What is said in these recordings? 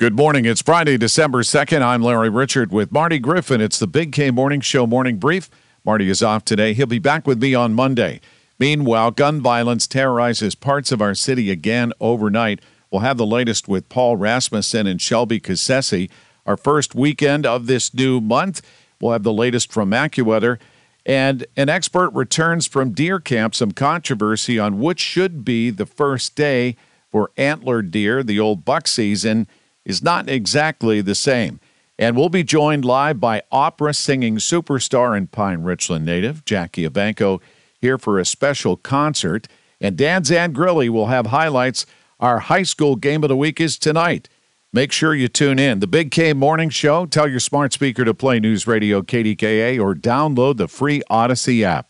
Good morning. It's Friday, December 2nd. I'm Larry Richert with Marty Griffin. It's the Big K Morning Show morning brief. Marty is off today. He'll be back with me on Monday. Meanwhile, gun violence terrorizes parts of our city again overnight. We'll have the latest with Paul Rasmussen and Shelby Cassesi. Our first weekend of this new month, we'll have the latest from AccuWeather. And an expert returns from deer camp some controversy on which should be the first day for antler deer, the old buck season is not exactly the same. And we'll be joined live by opera singing superstar and Pine Richland native Jackie Evancho here for a special concert. And Dan Zangrilli will have highlights. Our high school game of the week is tonight. Make sure you tune in. The Big K Morning Show. Tell your smart speaker to play News Radio KDKA or download the free Audacy app.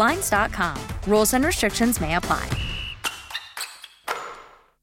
Blinds.com. Rules and restrictions may apply.